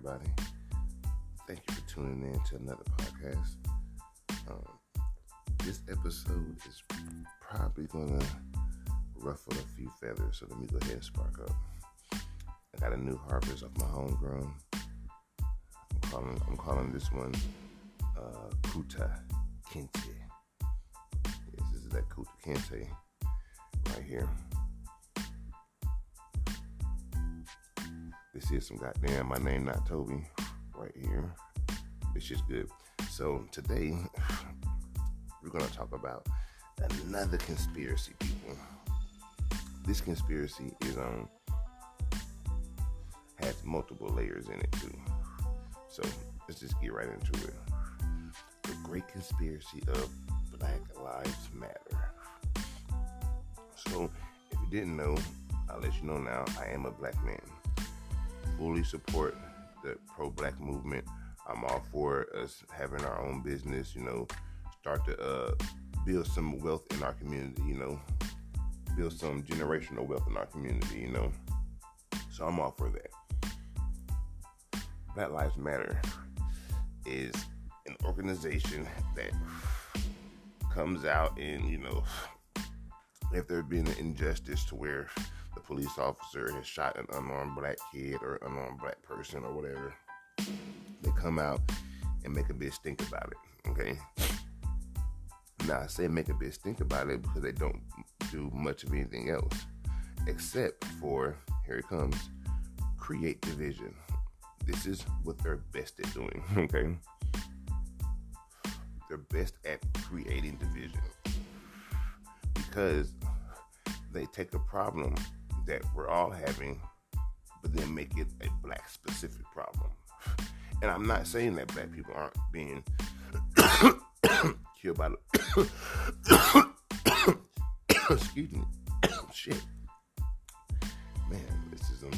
everybody. Thank you for tuning in to another podcast. Um, this episode is probably gonna ruffle a few feathers, so let me go ahead and spark up. I got a new harvest of my homegrown. I'm calling, I'm calling this one uh, Kunta Kinte. This is that Kunta Kinte right here. This is some goddamn my name not Toby right here. It's just good. So today we're gonna talk about another conspiracy, people. This conspiracy is um has multiple layers in it too. So let's just get right into it. The great conspiracy of Black Lives Matter. So if you didn't know, I'll let you know now, I am a black man fully support the pro-black movement. I'm all for us having our own business. You know, start to uh, build some wealth in our community. You know, build some generational wealth in our community. You know, so I'm all for that. Black Lives Matter is an organization that comes out and you know if there been an injustice to where the police officer has shot an unarmed black kid or unarmed black person or whatever, they come out and make a big stink about it. Okay. Now I say make a big stink about it because they don't do much of anything else except for here it comes create division. This is what they're best at doing. Okay. They're best at creating division because they take a problem that we're all having, but then make it a black specific problem. And I'm not saying that black people aren't being killed by the excuse me shit. Man, this is um,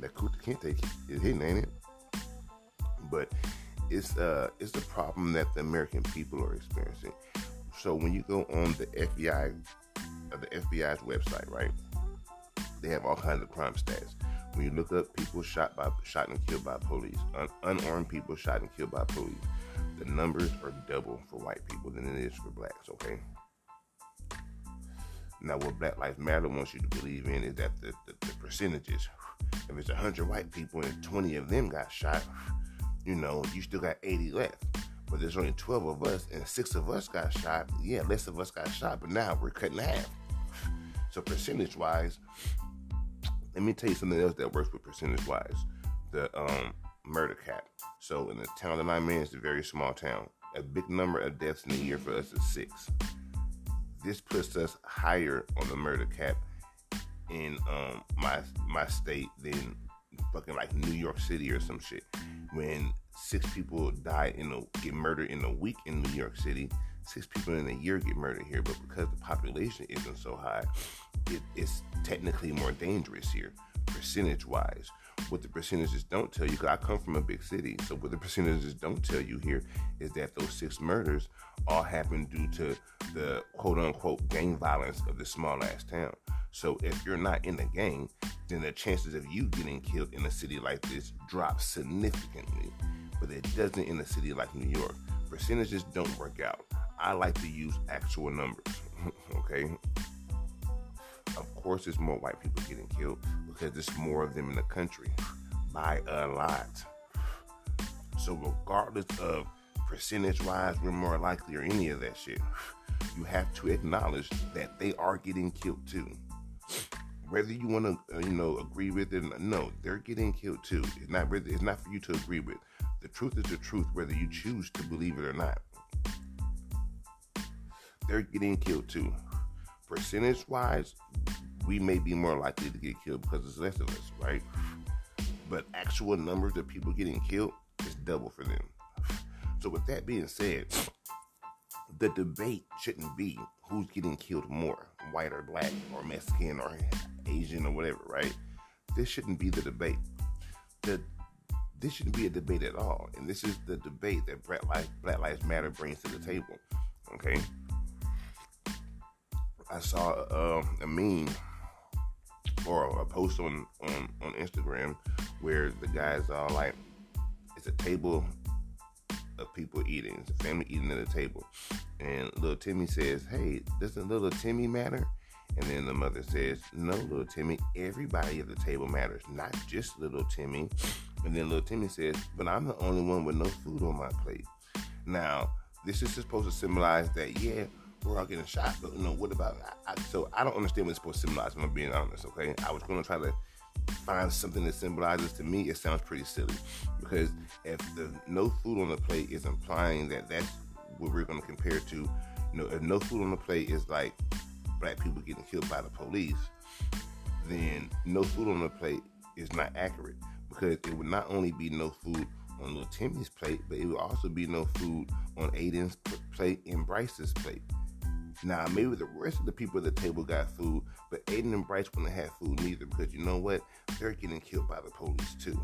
that Kunta Kinte is hitting, ain't it? But it's uh it's the problem that the American people are experiencing. So when you go on the FBI, uh, the FBI's website, right? they have all kinds of crime stats. When you look up people shot by shot and killed by police, un, unarmed people shot and killed by police, the numbers are double for white people than it is for blacks. Okay. Now, what Black Lives Matter wants you to believe in is that the, the, the percentages. If it's 100 white people and 20 of them got shot, you know, you still got 80 left. But there's only 12 of us and six of us got shot. Yeah, less of us got shot, but now we're cutting half. So percentage wise, let me tell you something else that works with percentage wise the um, murder cap. So in the town that I'm in, it's a very small town. A big number of deaths in a year for us is six. This puts us higher on the murder cap in um, my my state than fucking like New York City or some shit. When six people die in a get murdered in a week in New York City, six people in a year get murdered here, but because the population isn't so high, it, it's technically more dangerous here, percentage wise. What the percentages don't tell you, because I come from a big city, so what the percentages don't tell you here is that those six murders all happened due to the quote unquote gang violence of this small ass town. So if you're not in the gang, then the chances of you getting killed in a city like this drop significantly. But it doesn't in a city like New York. Percentages don't work out. I like to use actual numbers. okay. Of course, there's more white people getting killed because there's more of them in the country by a lot. So, regardless of percentage wise, we're more likely or any of that shit, you have to acknowledge that they are getting killed too. Whether you want to, uh, you know, agree with it, no, they're getting killed too. It's not. Really it's not for you to agree with. The truth is the truth, whether you choose to believe it or not they're getting killed too. Percentage wise, we may be more likely to get killed because it's less of us, right? But actual numbers of people getting killed is double for them. So, with that being said, the debate shouldn't be who's getting killed more, white or black or Mexican or Asian or whatever, right? This shouldn't be the debate. The this shouldn't be a debate at all, and this is the debate that Black Lives, Black Lives Matter brings to the table. Okay, I saw uh, a meme or a post on, on, on Instagram where the guys are like, it's a table of people eating. It's a family eating at a table. And little Timmy says, Hey, doesn't little Timmy matter? And then the mother says, No, little Timmy, everybody at the table matters, not just little Timmy. And then little Timmy says, But I'm the only one with no food on my plate. Now, this is supposed to symbolize that, yeah, we're all getting shot, but you know, what about I, I, so I don't understand what it's supposed to symbolize, if I'm being honest, okay? I was gonna try to find something that symbolizes to me, it sounds pretty silly. Because if the no food on the plate is implying that that's what we're gonna compare to, you know, if no food on the plate is like black people getting killed by the police, then no food on the plate is not accurate because it would not only be no food on little Timmy's plate, but it would also be no food on Aiden's plate and Bryce's plate. Now, maybe the rest of the people at the table got food, but Aiden and Bryce wouldn't have food neither because you know what? They're getting killed by the police too.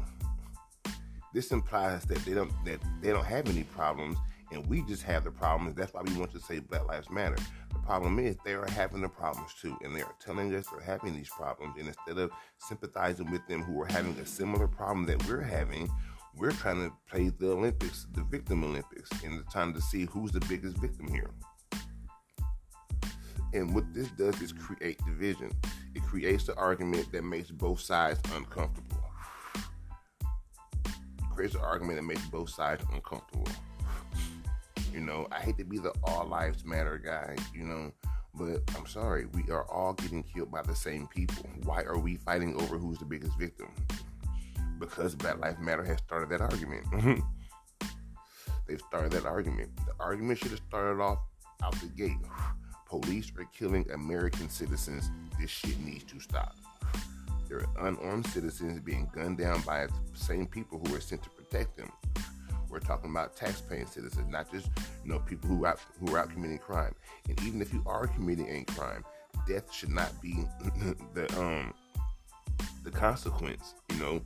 This implies that they don't that they don't have any problems and we just have the problems. That's why we want to say Black Lives Matter. The problem is they are having the problems too, and they are telling us they're having these problems. And instead of sympathizing with them who are having a similar problem that we're having, we're trying to play the Olympics, the victim Olympics, and trying to see who's the biggest victim here. And what this does is create division. It creates the argument that makes both sides uncomfortable. It creates an argument that makes both sides uncomfortable. You know, I hate to be the all lives matter guy, you know, but I'm sorry, we are all getting killed by the same people. Why are we fighting over who's the biggest victim? Because Black Lives Matter has started that argument. They've started that argument. The argument should have started off out the gate. Police are killing American citizens. This shit needs to stop. There are unarmed citizens being gunned down by the same people who are sent to protect them. We're talking about tax-paying citizens, not just you know people who are out, who are out committing crime. And even if you are committing a crime, death should not be the um the consequence. You know,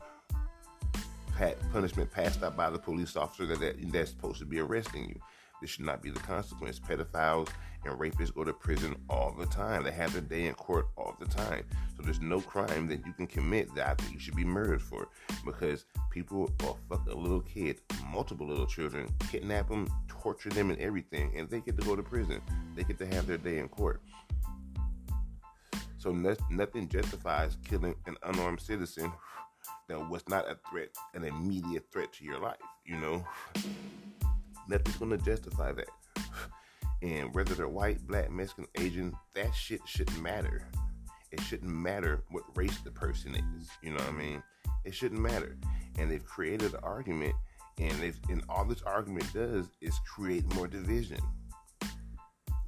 punishment passed out by the police officer that, that that's supposed to be arresting you. This should not be the consequence. Pedophiles and rapists go to prison all the time. They have their day in court all the time. So there's no crime that you can commit that I think you should be murdered for because people will fuck a little kid, multiple little children, kidnap them, torture them, and everything, and they get to go to prison. They get to have their day in court. So nothing justifies killing an unarmed citizen that was not a threat, an immediate threat to your life. You know, nothing's to justify that. And whether they're white, black, Mexican, Asian, that shit shouldn't matter. It shouldn't matter what race the person is. You know what I mean? It shouldn't matter. And they've created an argument, and and all this argument does is create more division.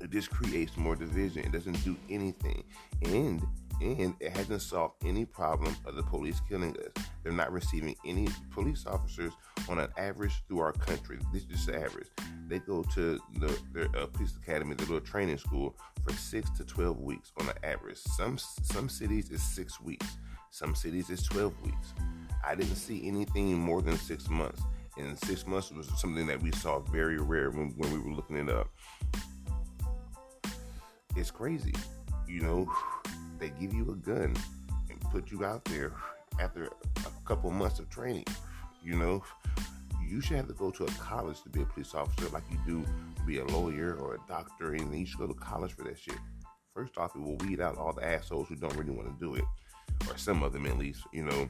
It just creates more division. It doesn't do anything. And and it hasn't solved any problem of the police killing us. They're not receiving any police officers on an average through our country. This is just the average. They go to the, their uh, police academy, their little training school for six to twelve weeks on an average. Some some cities is six weeks. Some cities is twelve weeks. I didn't see anything more than six months. And six months was something that we saw very rare when, when we were looking it up. It's crazy, you know they give you a gun and put you out there after a couple months of training, you know, you should have to go to a college to be a police officer like you do be a lawyer or a doctor, and you should go to college for that shit. First off, it will weed out all the assholes who don't really want to do it, or some of them at least, you know.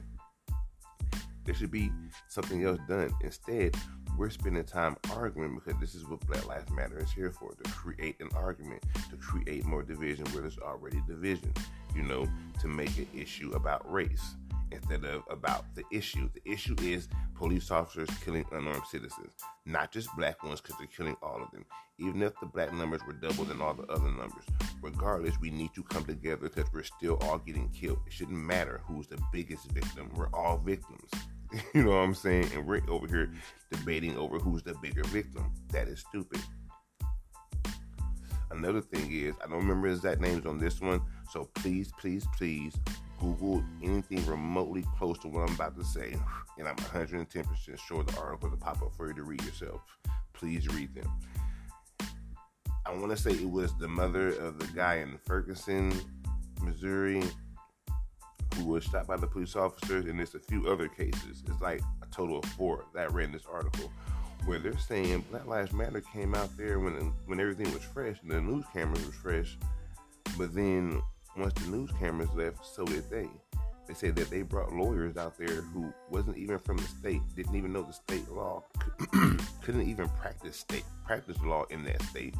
There should be something else done. Instead, we're spending time arguing because this is what Black Lives Matter is here for to create an argument, to create more division where there's already division you know, to make an issue about race instead of about the issue. The issue is police officers killing unarmed citizens, not just black ones because they're killing all of them. Even if the black numbers were double than all the other numbers, regardless, we need to come together because we're still all getting killed. It shouldn't matter who's the biggest victim. We're all victims. you know what I'm saying? And we're over here debating over who's the bigger victim. That is stupid. Another thing is, I don't remember exact names on this one, so please, please, please Google anything remotely close to what I'm about to say, and I'm 110% sure the article will pop up for you to read yourself. Please read them. I want to say it was the mother of the guy in Ferguson, Missouri, who was shot by the police officers, and there's a few other cases. It's like a total of four that I read this article where they're saying Black Lives Matter came out there when when everything was fresh and the news cameras were fresh, but then once the news cameras left, so did they. They said that they brought lawyers out there who wasn't even from the state, didn't even know the state law, couldn't even practice state practice law in that state.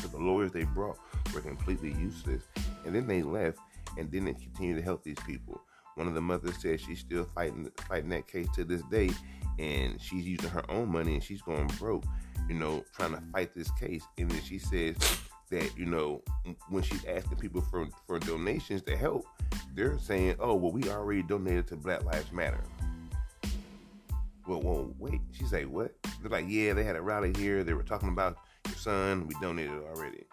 So the lawyers they brought were completely useless, and then they left and didn't continue to help these people. One of the mothers said she's still fighting fighting that case to this day, and she's using her own money and she's going broke, you know, trying to fight this case. And then she says that you know when she's asking people for for donations to help, they're saying, "Oh, well, we already donated to Black Lives Matter." Well, well, wait. She say what? They're like, "Yeah, they had a rally here. They were talking about your son. We donated already."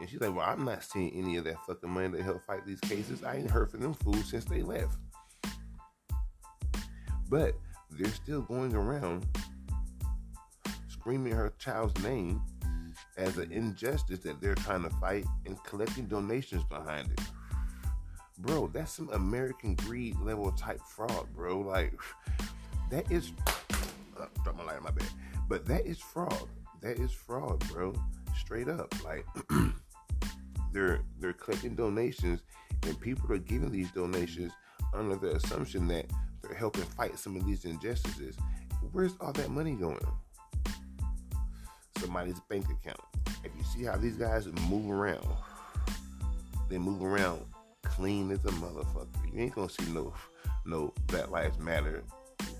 And she's like, "Well, I'm not seeing any of that fucking money to help fight these cases. I ain't heard from them fools since they left." But they're still going around screaming her child's name as an injustice that they're trying to fight and collecting donations behind it. Bro, that's some American greed level type fraud, bro. Like, that is. Uh, drop my light in my bed. But that is fraud. That is fraud, bro. Straight up. Like, they're they're collecting donations and people are giving these donations under the assumption that they're helping fight some of these injustices. Where's all that money going? Somebody's bank account. If you see how these guys move around, they move around clean as a motherfucker. You ain't gonna see no no Black Lives Matter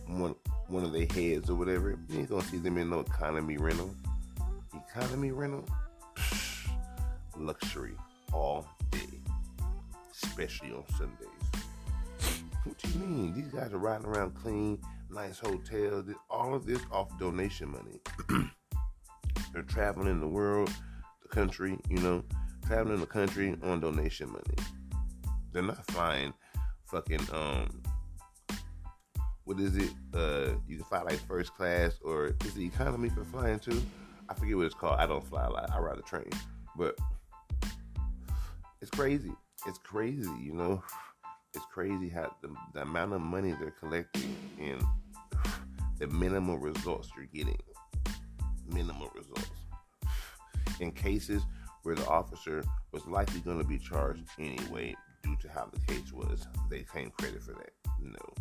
one one of their heads or whatever. You ain't gonna see them in no economy rental. Economy rental, luxury all day, especially on Sundays. What do you mean? These guys are riding around clean, nice hotels. All of this off donation money. They're traveling in the world, the country, you know, traveling the country on donation money. They're not flying fucking um what is it? Uh you can fly like first class or is the economy for flying too? I forget what it's called. I don't fly a lot. I ride a train. But it's crazy. It's crazy, you know it's crazy how the, the amount of money they're collecting and the minimal results you're getting. Minimal results. In cases where the officer was likely going to be charged anyway due to how the case was, they claim credit for that. No.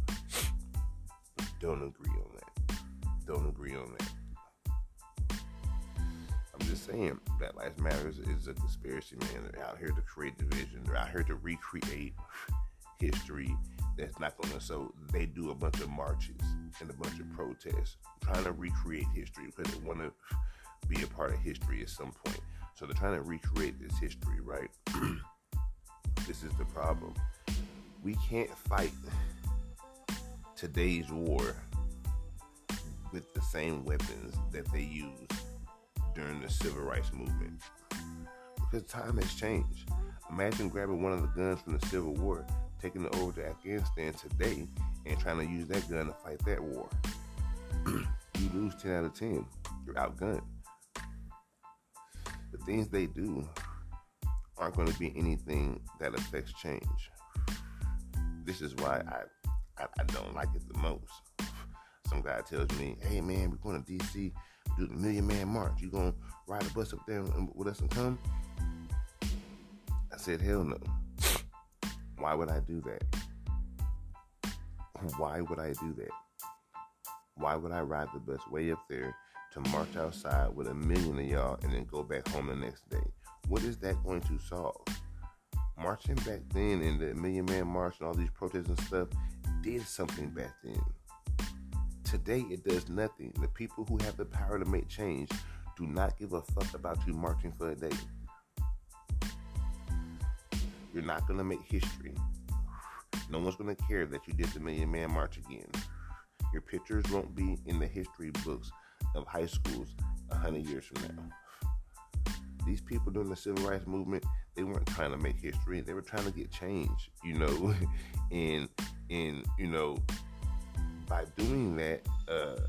Don't agree on that. Don't agree on that. Just saying, Black Lives Matter is a conspiracy, man. They're out here to create division. They're out here to recreate history that's not going to. So they do a bunch of marches and a bunch of protests, trying to recreate history because they want to be a part of history at some point. So they're trying to recreate this history, right? this is the problem. We can't fight today's war with the same weapons that they used during the civil rights movement because time has changed. Imagine grabbing one of the guns from the Civil War taking it over to Afghanistan today and trying to use that gun to fight that war. you lose 10 out of 10. You're outgunned. The things they do aren't going to be anything that affects change. This is why I, I, I don't like it the most. Some guy tells me, hey man, we're going to DC, do the Million Man March. You to ride a bus up there with us and come? I said, hell no. Why would I do that? Why would I do that? Why would I ride the bus way up there to march outside with a million of y'all and then go back home the next day? What is that going to solve? Marching back then and the Million Man March and all these protests and stuff did something back then. Today it does nothing. The people who have the power to make change do not give a fuck about you marching for a day. You're not going to make history. No one's going to care that you did the Million Man March again. Your pictures won't be in the history books of high schools a hundred years from now. These people during the civil rights movement, they weren't trying to make history. They were trying to get change, you know, and and you know, by doing that, uh,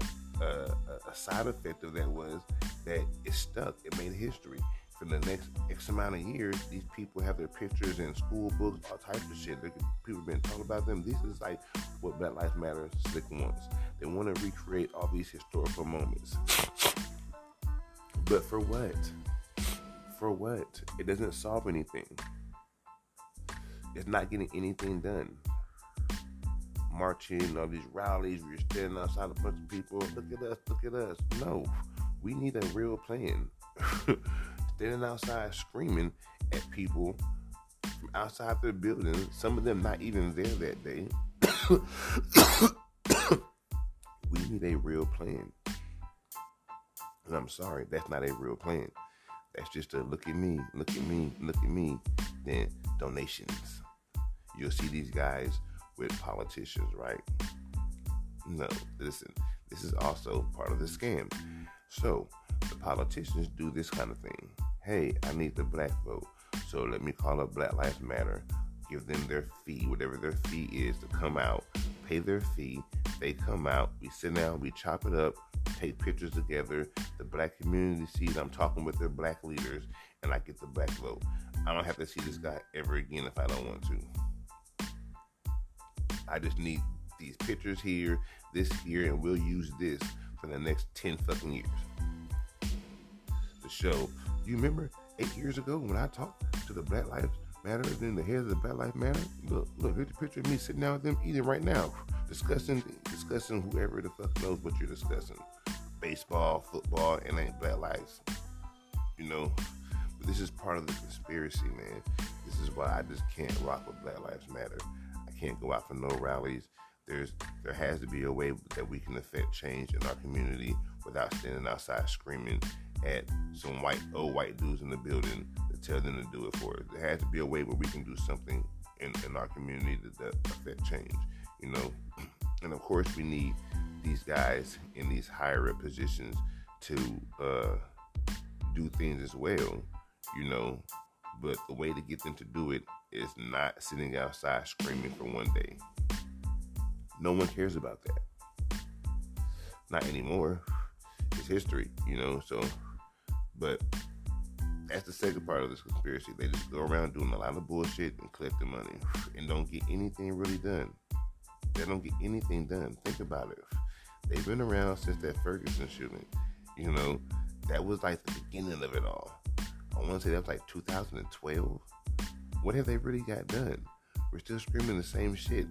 uh, a side effect of that was that it stuck. It made history. for the next X amount of years, these people have their pictures in school books, all types of shit. People have been talking about them. This is like what Black Lives Matter slick wants. They want to recreate all these historical moments. But for what? For what? It doesn't solve anything. It's not getting anything done. Marching, all these rallies, we're standing outside a bunch of people. Look at us, look at us. No, we need a real plan. standing outside screaming at people from outside the building, some of them not even there that day. we need a real plan. And I'm sorry, that's not a real plan. That's just a look at me, look at me, look at me. Then donations. You'll see these guys with politicians, right? No, listen, this is also part of the scam. So the politicians do this kind of thing. Hey, I need the black vote. So let me call up Black Lives Matter, give them their fee, whatever their fee is, to come out, pay their fee. They come out, we sit down, we chop it up, take pictures together. The black community sees I'm talking with their black leaders, and I get the black vote. I don't have to see this guy ever again if I don't want to. I just need these pictures here, this here, and we'll use this for the next 10 fucking years. The show. You remember eight years ago when I talked to the Black Lives Matter and the head of the Black Lives Matter? Look, look, here's a picture of me sitting down with them eating right now, discussing discussing whoever the fuck knows what you're discussing. Baseball, football, and ain't black lives. You know? But this is part of the conspiracy, man. This is why I just can't rock with Black Lives Matter. Can't go out for no rallies. There's there has to be a way that we can affect change in our community without standing outside screaming at some white old white dudes in the building to tell them to do it for us. There has to be a way where we can do something in, in our community that, affect change, you know. And of course, we need these guys in these higher up positions to uh, do things as well, you know. But the way to get them to do it is not sitting outside screaming for one day. No one cares about that. Not anymore. It's history, you know. So, but that's the second part of this conspiracy. They just go around doing a lot of bullshit and collecting money and don't get anything really done. They don't get anything done. Think about it. They've been around since that Ferguson shooting. You know, that was like the beginning of it all. I want to say that was like 2012. What have they really got done? We're still screaming the same shit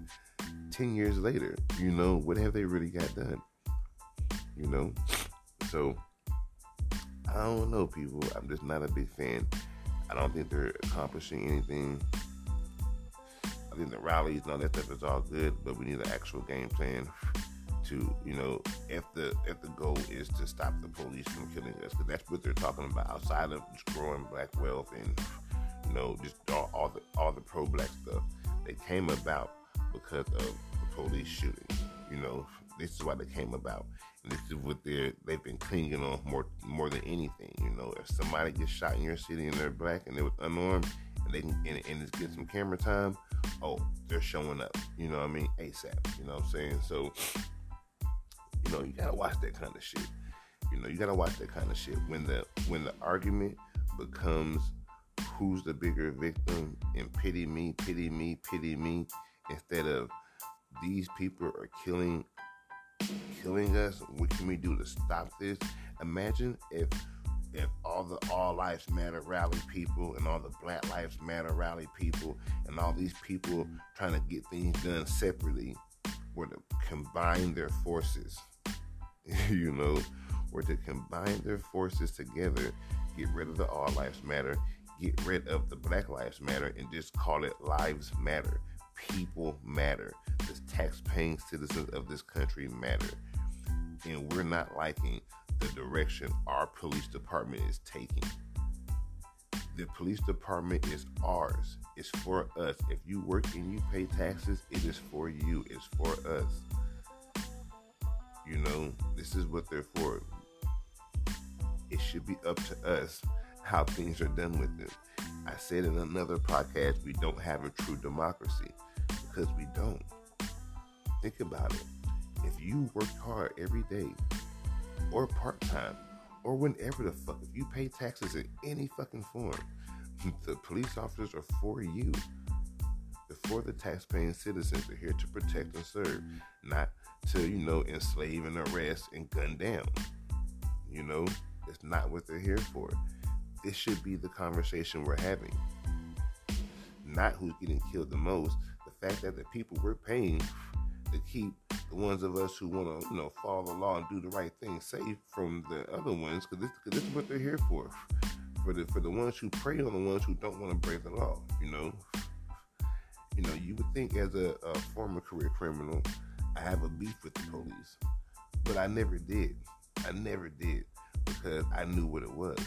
10 years later. You know, what have they really got done? You know? So, I don't know, people. I'm just not a big fan. I don't think they're accomplishing anything. I think the rallies and all that stuff is all good, but we need an actual game plan to, you know, if the if the goal is to stop the police from killing us, because that's what they're talking about. Outside of just growing black wealth and know just all, all the all the pro black stuff, they came about because of the police shooting. You know, this is why they came about. And this is what they're they've been clinging on more more than anything. You know, if somebody gets shot in your city and they're black and they're unarmed and they and, and it's getting some camera time, oh, they're showing up. You know what I mean? ASAP. You know what I'm saying? So, you know, you gotta watch that kind of shit. You know, you gotta watch that kind of shit. When the when the argument becomes who's the bigger victim and pity me, pity me, pity me, instead of these people are killing killing us. What can we do to stop this? Imagine if if all the All Lives Matter rally people and all the Black Lives Matter rally people and all these people trying to get things done separately were to combine their forces, you know, were to combine their forces together, get rid of the All Lives Matter, get rid of the Black Lives Matter, and just call it Lives Matter. People matter. The tax paying citizens of this country matter. And we're not liking the direction our police department is taking. The police department is ours. It's for us. If you work and you pay taxes, it is for you. It's for us. You know, this is what they're for. It should be up to us how things are done with them. I said in another podcast, we don't have a true democracy because we don't. Think about it. If you work hard every day, or part time, or whenever the fuck. If you pay taxes in any fucking form, the police officers are for you. They're for the taxpaying citizens. They're here to protect and serve, not to, you know, enslave and arrest and gun down. You know, it's not what they're here for. This should be the conversation we're having. Not who's getting killed the most. The fact that the people we're paying to keep the ones of us who want to, you know, follow the law and do the right thing safe from the other ones, because this, this is what they're here for. For the for the ones who prey on the ones who don't want to break the law, you know. You know, you would think as a, a former career criminal, I have a beef with the police, but I never did. I never did because I knew what it was.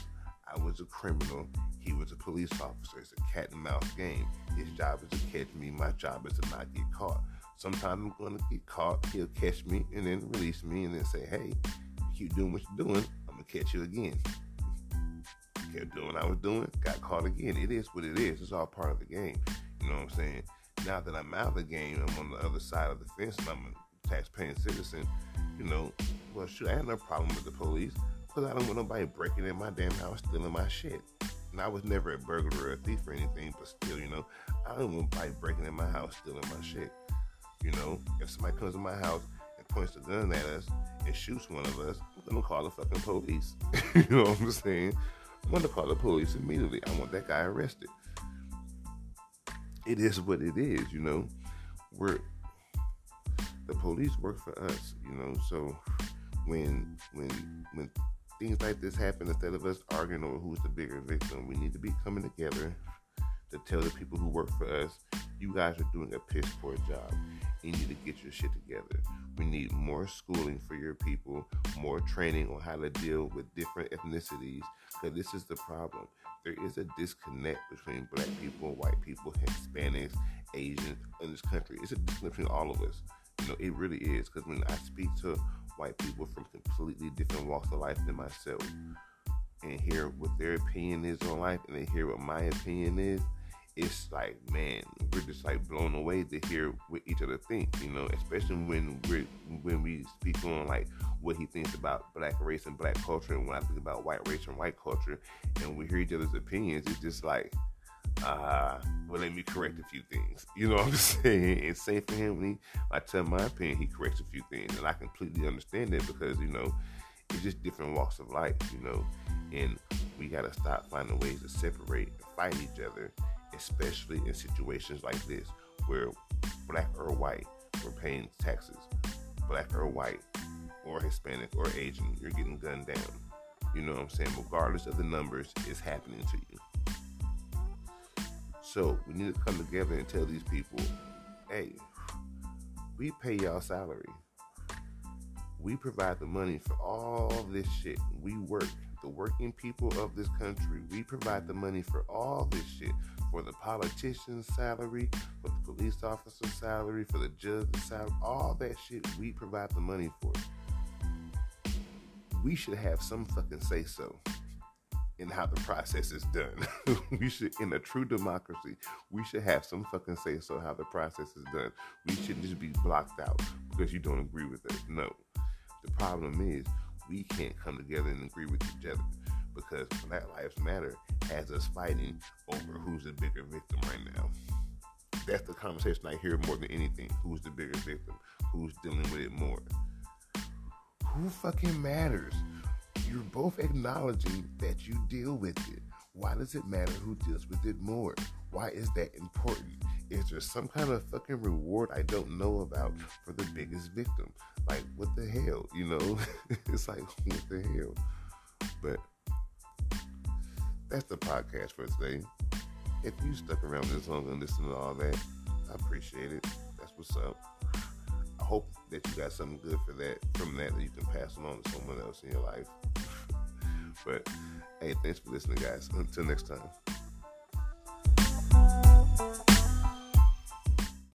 I was a criminal. He was a police officer. It's a cat and mouse game. His job is to catch me. My job is to not get caught. Sometimes I'm going to get caught. He'll catch me and then release me and then say, hey, keep doing what you're doing. I'm going to catch you again. Kept doing what I was doing. Got caught again. It is what it is. It's all part of the game. You know what I'm saying? Now that I'm out of the game, I'm on the other side of the fence and I'm a tax-paying citizen. You know, well, shoot, I had no problem with the police because I don't want nobody breaking in my damn house, stealing my shit. And I was never a burglar or a thief or anything, but still, you know, I don't want nobody breaking in my house, stealing my shit. You know, if somebody comes to my house and points a gun at us and shoots one of us, I'm gonna call the fucking police. you know what I'm saying? I'm gonna call the police immediately. I want that guy arrested. It is what it is, you know. We're the police work for us, you know. So when when when things like this happen, instead of us arguing over who's the bigger victim, we need to be coming together to tell the people who work for us, you guys are doing a piss poor job. You need to get your shit together. We need more schooling for your people, more training on how to deal with different ethnicities, because this is the problem. There is a disconnect between black people, white people, Hispanics, Asians in this country. It's a disconnect between all of us. You know, it really is. Because when I speak to white people from completely different walks of life than myself, and hear what their opinion is on life, and they hear what my opinion is, it's like, man, we're just like blown away to hear what each other think, you know, especially when we when we speak on like what he thinks about black race and black culture, and when I think about white race and white culture, and we hear each other's opinions, it's just like, uh, well, let me correct a few things. You know what I'm saying? And same for him when he, I tell my opinion, he corrects a few things, and I completely understand that because you know, it's just different walks of life, you know, and we gotta stop finding ways to separate and fight each other especially in situations like this where black or white we're paying taxes, black or white or Hispanic or Asian, you're getting gunned down. You know what I'm saying? Regardless of the numbers, it's happening to you. So we need to come together and tell these people, hey, we pay y'all salary. We provide the money for all this shit. We work. The working people of this country, we provide the money for all this shit for the politician's salary, for the police officer's salary, for the judge's salary, all that shit we provide the money for. We should have some fucking say so in how the process is done. we should, in a true democracy, we should have some fucking say so how the process is done. We shouldn't just be blocked out because you don't agree with us. No. The problem is we can't come together and agree with each other because Black Lives Matter has us fighting over who's the bigger victim right now. That's the conversation I hear more than anything. Who's the bigger victim? Who's dealing with it more? Who fucking matters? You're both acknowledging that you deal with it. Why does it matter who deals with it more? Why is that important? Is there some kind of fucking reward I don't know about for the biggest victim? Like, what the hell? You know? it's like, what the hell? But that's the podcast for today. If you stuck around this long and listened to all that, I appreciate it. That's what's up. Hope that you got something good for that from that that you can pass along to someone else in your life. but hey, thanks for listening, guys. Until next time.